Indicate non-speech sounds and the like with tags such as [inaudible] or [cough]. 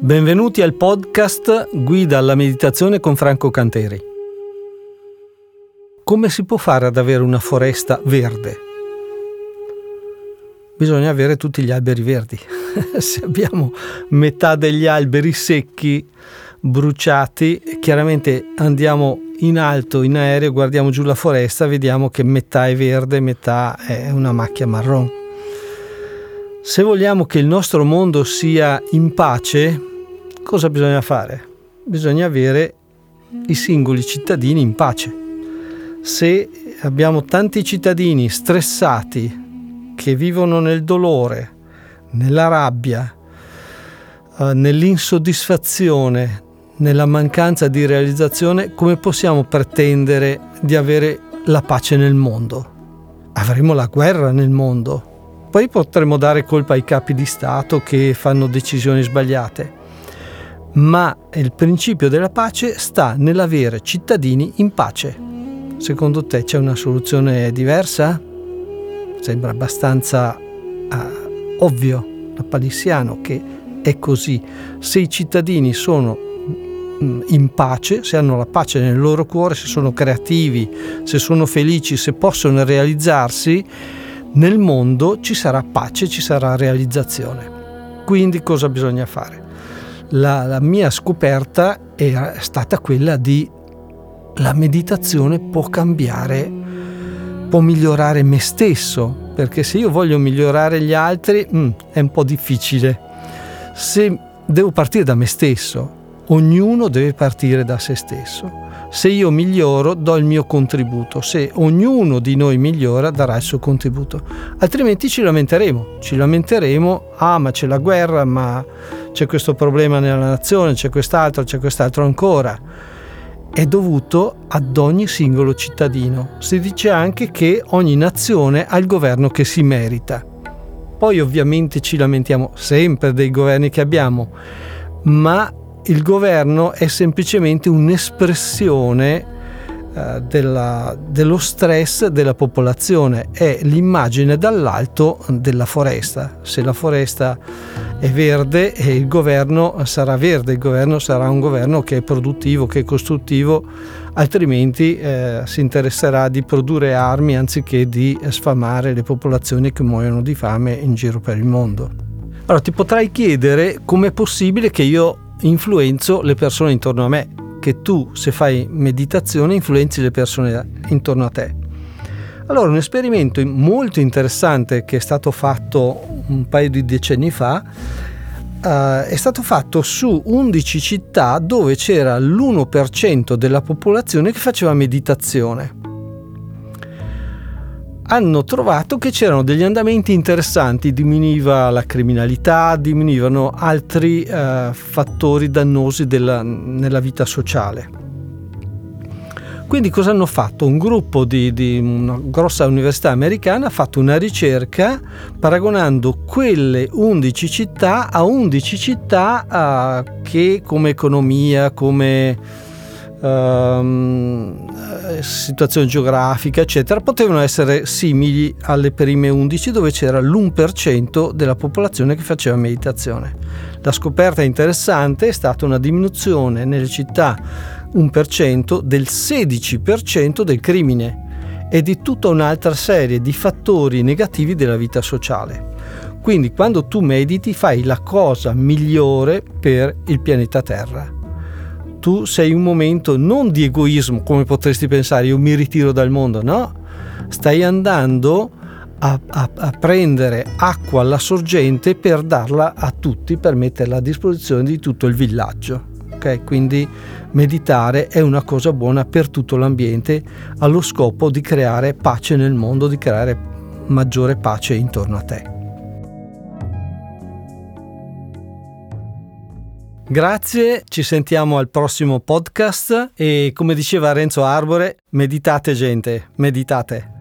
Benvenuti al podcast Guida alla meditazione con Franco Canteri. Come si può fare ad avere una foresta verde? Bisogna avere tutti gli alberi verdi. [laughs] Se abbiamo metà degli alberi secchi, bruciati, chiaramente andiamo in alto, in aereo, guardiamo giù la foresta, vediamo che metà è verde, metà è una macchia marrone. Se vogliamo che il nostro mondo sia in pace, cosa bisogna fare? Bisogna avere i singoli cittadini in pace. Se abbiamo tanti cittadini stressati che vivono nel dolore, nella rabbia, eh, nell'insoddisfazione, nella mancanza di realizzazione, come possiamo pretendere di avere la pace nel mondo? Avremo la guerra nel mondo. Poi potremmo dare colpa ai capi di Stato che fanno decisioni sbagliate. Ma il principio della pace sta nell'avere cittadini in pace. Secondo te c'è una soluzione diversa? Sembra abbastanza uh, ovvio, lapalissiano, che è così. Se i cittadini sono Mm, in pace, se hanno la pace nel loro cuore, se sono creativi, se sono felici, se possono realizzarsi, nel mondo ci sarà pace, ci sarà realizzazione. Quindi cosa bisogna fare? La, la mia scoperta è stata quella di la meditazione può cambiare, può migliorare me stesso, perché se io voglio migliorare gli altri mm, è un po' difficile. Se devo partire da me stesso, Ognuno deve partire da se stesso. Se io miglioro, do il mio contributo. Se ognuno di noi migliora, darà il suo contributo. Altrimenti ci lamenteremo. Ci lamenteremo, ah ma c'è la guerra, ma c'è questo problema nella nazione, c'è quest'altro, c'è quest'altro ancora. È dovuto ad ogni singolo cittadino. Si dice anche che ogni nazione ha il governo che si merita. Poi ovviamente ci lamentiamo sempre dei governi che abbiamo, ma il governo è semplicemente un'espressione eh, della, dello stress della popolazione, è l'immagine dall'alto della foresta. Se la foresta è verde il governo sarà verde, il governo sarà un governo che è produttivo, che è costruttivo, altrimenti eh, si interesserà di produrre armi anziché di sfamare le popolazioni che muoiono di fame in giro per il mondo. Allora ti potrai chiedere com'è possibile che io influenzo le persone intorno a me, che tu se fai meditazione influenzi le persone intorno a te. Allora, un esperimento molto interessante che è stato fatto un paio di decenni fa uh, è stato fatto su 11 città dove c'era l'1% della popolazione che faceva meditazione hanno trovato che c'erano degli andamenti interessanti, diminuiva la criminalità, diminuivano altri eh, fattori dannosi della, nella vita sociale. Quindi cosa hanno fatto? Un gruppo di, di, una grossa università americana ha fatto una ricerca paragonando quelle 11 città a 11 città uh, che come economia, come uh, situazione geografica, eccetera, potevano essere simili alle prime 11 dove c'era l'1% della popolazione che faceva meditazione. La scoperta interessante è stata una diminuzione nelle città 1% del 16% del crimine e di tutta un'altra serie di fattori negativi della vita sociale. Quindi quando tu mediti fai la cosa migliore per il pianeta Terra tu sei un momento non di egoismo, come potresti pensare, io mi ritiro dal mondo, no, stai andando a, a, a, prendere acqua alla sorgente per darla a tutti, per metterla a disposizione di tutto il villaggio. Okay? Quindi meditare è una cosa buona per tutto l'ambiente allo scopo di creare pace nel mondo, di creare maggiore pace intorno a te. Grazie, ci sentiamo al prossimo podcast e come diceva Renzo Arbore, meditate gente, meditate.